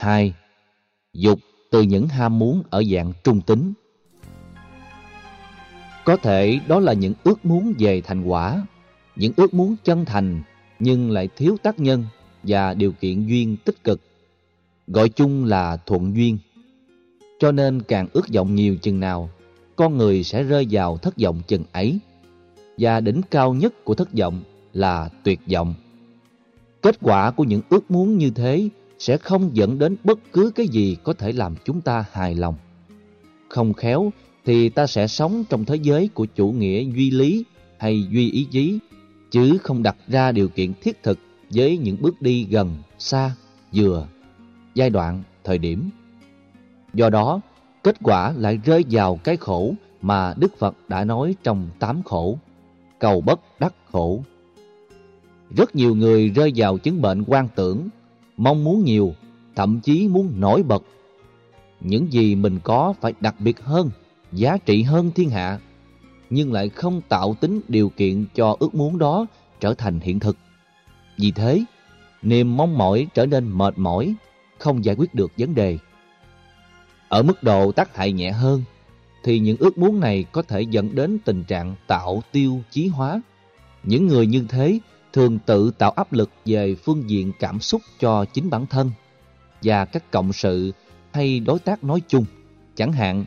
2. Dục từ những ham muốn ở dạng trung tính. Có thể đó là những ước muốn về thành quả, những ước muốn chân thành nhưng lại thiếu tác nhân và điều kiện duyên tích cực. Gọi chung là thuận duyên. Cho nên càng ước vọng nhiều chừng nào, con người sẽ rơi vào thất vọng chừng ấy. Và đỉnh cao nhất của thất vọng là tuyệt vọng. Kết quả của những ước muốn như thế sẽ không dẫn đến bất cứ cái gì có thể làm chúng ta hài lòng. Không khéo thì ta sẽ sống trong thế giới của chủ nghĩa duy lý hay duy ý chí, chứ không đặt ra điều kiện thiết thực với những bước đi gần, xa, vừa, giai đoạn, thời điểm. Do đó, kết quả lại rơi vào cái khổ mà Đức Phật đã nói trong tám khổ, cầu bất đắc khổ. Rất nhiều người rơi vào chứng bệnh quan tưởng, mong muốn nhiều, thậm chí muốn nổi bật. Những gì mình có phải đặc biệt hơn, giá trị hơn thiên hạ, nhưng lại không tạo tính điều kiện cho ước muốn đó trở thành hiện thực. Vì thế, niềm mong mỏi trở nên mệt mỏi, không giải quyết được vấn đề. Ở mức độ tác hại nhẹ hơn, thì những ước muốn này có thể dẫn đến tình trạng tạo tiêu chí hóa. Những người như thế thường tự tạo áp lực về phương diện cảm xúc cho chính bản thân và các cộng sự hay đối tác nói chung. Chẳng hạn,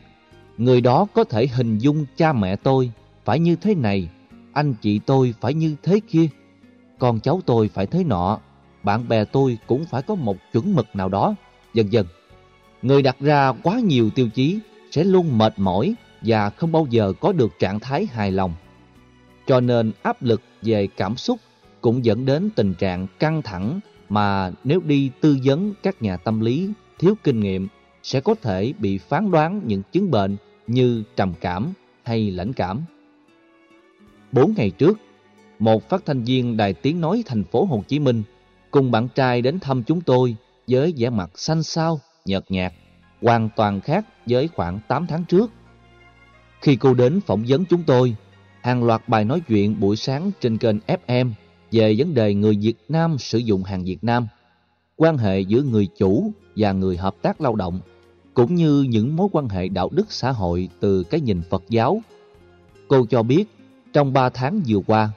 người đó có thể hình dung cha mẹ tôi phải như thế này, anh chị tôi phải như thế kia, con cháu tôi phải thế nọ, bạn bè tôi cũng phải có một chuẩn mực nào đó, dần dần. Người đặt ra quá nhiều tiêu chí sẽ luôn mệt mỏi và không bao giờ có được trạng thái hài lòng. Cho nên áp lực về cảm xúc cũng dẫn đến tình trạng căng thẳng mà nếu đi tư vấn các nhà tâm lý thiếu kinh nghiệm sẽ có thể bị phán đoán những chứng bệnh như trầm cảm hay lãnh cảm. Bốn ngày trước, một phát thanh viên đài tiếng nói thành phố Hồ Chí Minh cùng bạn trai đến thăm chúng tôi với vẻ mặt xanh xao, nhợt nhạt, hoàn toàn khác với khoảng 8 tháng trước. Khi cô đến phỏng vấn chúng tôi, hàng loạt bài nói chuyện buổi sáng trên kênh FM về vấn đề người Việt Nam sử dụng hàng Việt Nam, quan hệ giữa người chủ và người hợp tác lao động, cũng như những mối quan hệ đạo đức xã hội từ cái nhìn Phật giáo. Cô cho biết, trong 3 tháng vừa qua,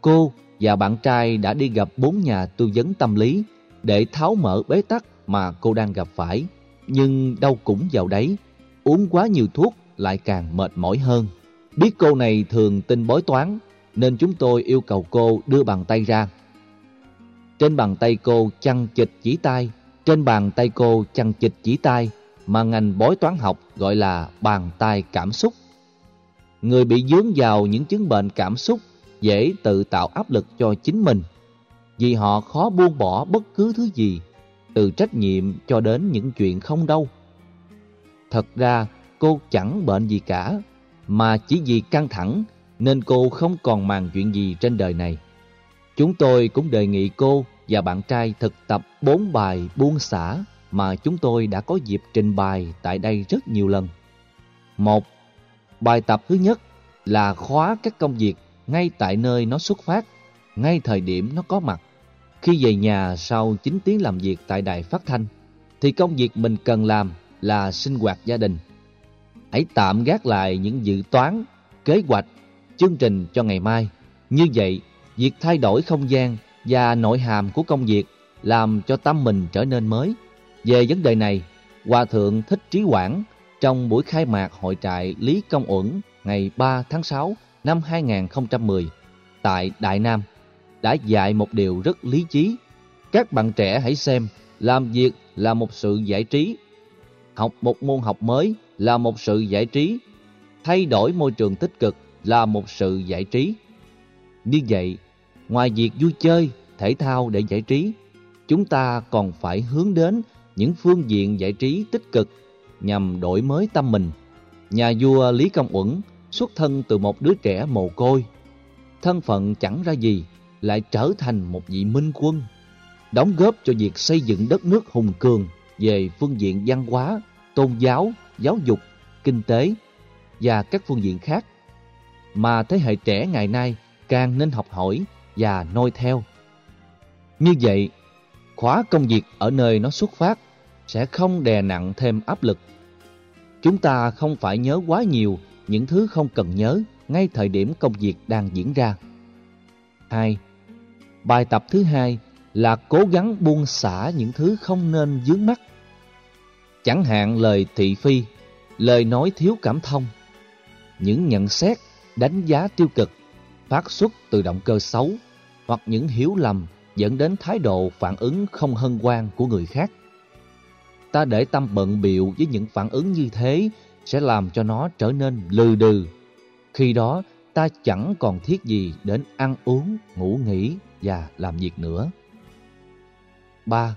cô và bạn trai đã đi gặp bốn nhà tư vấn tâm lý để tháo mở bế tắc mà cô đang gặp phải. Nhưng đâu cũng vào đấy, uống quá nhiều thuốc lại càng mệt mỏi hơn. Biết cô này thường tin bói toán, nên chúng tôi yêu cầu cô đưa bàn tay ra. Trên bàn tay cô chăn chịch chỉ tay, trên bàn tay cô chăn chịch chỉ tay mà ngành bói toán học gọi là bàn tay cảm xúc. Người bị dướng vào những chứng bệnh cảm xúc dễ tự tạo áp lực cho chính mình vì họ khó buông bỏ bất cứ thứ gì, từ trách nhiệm cho đến những chuyện không đâu. Thật ra cô chẳng bệnh gì cả, mà chỉ vì căng thẳng nên cô không còn màng chuyện gì trên đời này. Chúng tôi cũng đề nghị cô và bạn trai thực tập bốn bài buông xả mà chúng tôi đã có dịp trình bày tại đây rất nhiều lần. Một, bài tập thứ nhất là khóa các công việc ngay tại nơi nó xuất phát, ngay thời điểm nó có mặt. Khi về nhà sau 9 tiếng làm việc tại đài phát thanh, thì công việc mình cần làm là sinh hoạt gia đình. Hãy tạm gác lại những dự toán, kế hoạch chương trình cho ngày mai. Như vậy, việc thay đổi không gian và nội hàm của công việc làm cho tâm mình trở nên mới. Về vấn đề này, Hòa Thượng Thích Trí Quảng trong buổi khai mạc hội trại Lý Công Uẩn ngày 3 tháng 6 năm 2010 tại Đại Nam đã dạy một điều rất lý trí. Các bạn trẻ hãy xem, làm việc là một sự giải trí. Học một môn học mới là một sự giải trí. Thay đổi môi trường tích cực là một sự giải trí. Như vậy, ngoài việc vui chơi, thể thao để giải trí, chúng ta còn phải hướng đến những phương diện giải trí tích cực nhằm đổi mới tâm mình. Nhà vua Lý Công Uẩn xuất thân từ một đứa trẻ mồ côi, thân phận chẳng ra gì, lại trở thành một vị minh quân, đóng góp cho việc xây dựng đất nước hùng cường về phương diện văn hóa, tôn giáo, giáo dục, kinh tế và các phương diện khác mà thế hệ trẻ ngày nay càng nên học hỏi và noi theo. Như vậy, khóa công việc ở nơi nó xuất phát sẽ không đè nặng thêm áp lực. Chúng ta không phải nhớ quá nhiều những thứ không cần nhớ ngay thời điểm công việc đang diễn ra. 2. Bài tập thứ hai là cố gắng buông xả những thứ không nên dướng mắt. Chẳng hạn lời thị phi, lời nói thiếu cảm thông, những nhận xét, đánh giá tiêu cực phát xuất từ động cơ xấu hoặc những hiểu lầm dẫn đến thái độ phản ứng không hân hoan của người khác. Ta để tâm bận biệu với những phản ứng như thế sẽ làm cho nó trở nên lừ đừ. Khi đó ta chẳng còn thiết gì đến ăn uống, ngủ nghỉ và làm việc nữa. 3.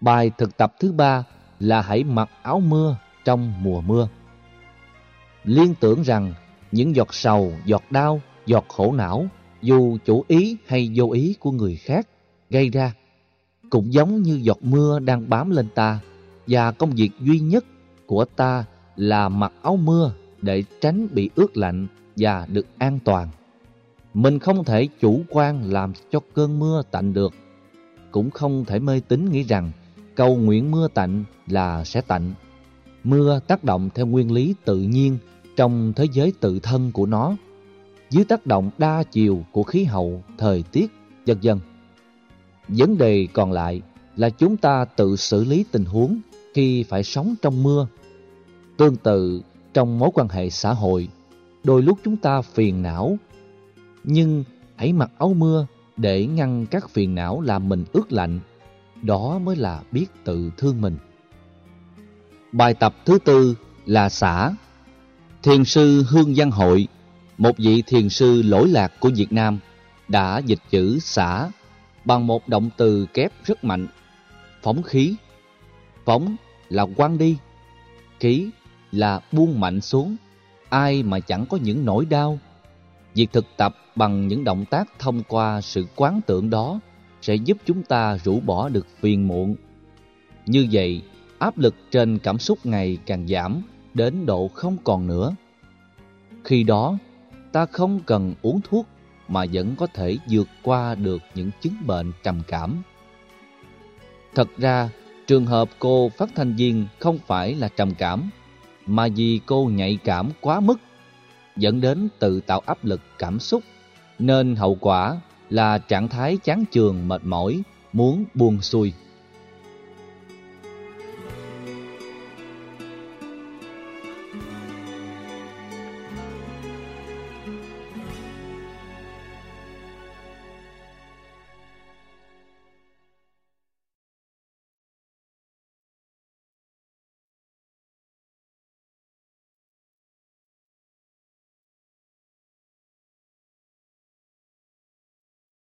Bài thực tập thứ ba là hãy mặc áo mưa trong mùa mưa. Liên tưởng rằng những giọt sầu, giọt đau, giọt khổ não, dù chủ ý hay vô ý của người khác gây ra, cũng giống như giọt mưa đang bám lên ta, và công việc duy nhất của ta là mặc áo mưa để tránh bị ướt lạnh và được an toàn. Mình không thể chủ quan làm cho cơn mưa tạnh được, cũng không thể mê tín nghĩ rằng cầu nguyện mưa tạnh là sẽ tạnh. Mưa tác động theo nguyên lý tự nhiên trong thế giới tự thân của nó, dưới tác động đa chiều của khí hậu, thời tiết, vân vân. Vấn đề còn lại là chúng ta tự xử lý tình huống khi phải sống trong mưa. Tương tự trong mối quan hệ xã hội, đôi lúc chúng ta phiền não, nhưng hãy mặc áo mưa để ngăn các phiền não làm mình ướt lạnh. Đó mới là biết tự thương mình. Bài tập thứ tư là xả. Thiền sư Hương Văn Hội, một vị thiền sư lỗi lạc của Việt Nam, đã dịch chữ xả bằng một động từ kép rất mạnh, phóng khí. Phóng là quăng đi, khí là buông mạnh xuống, ai mà chẳng có những nỗi đau. Việc thực tập bằng những động tác thông qua sự quán tưởng đó sẽ giúp chúng ta rũ bỏ được phiền muộn. Như vậy, áp lực trên cảm xúc ngày càng giảm đến độ không còn nữa. Khi đó, ta không cần uống thuốc mà vẫn có thể vượt qua được những chứng bệnh trầm cảm. Thật ra, trường hợp cô phát thanh viên không phải là trầm cảm, mà vì cô nhạy cảm quá mức, dẫn đến tự tạo áp lực cảm xúc, nên hậu quả là trạng thái chán chường mệt mỏi, muốn buông xuôi.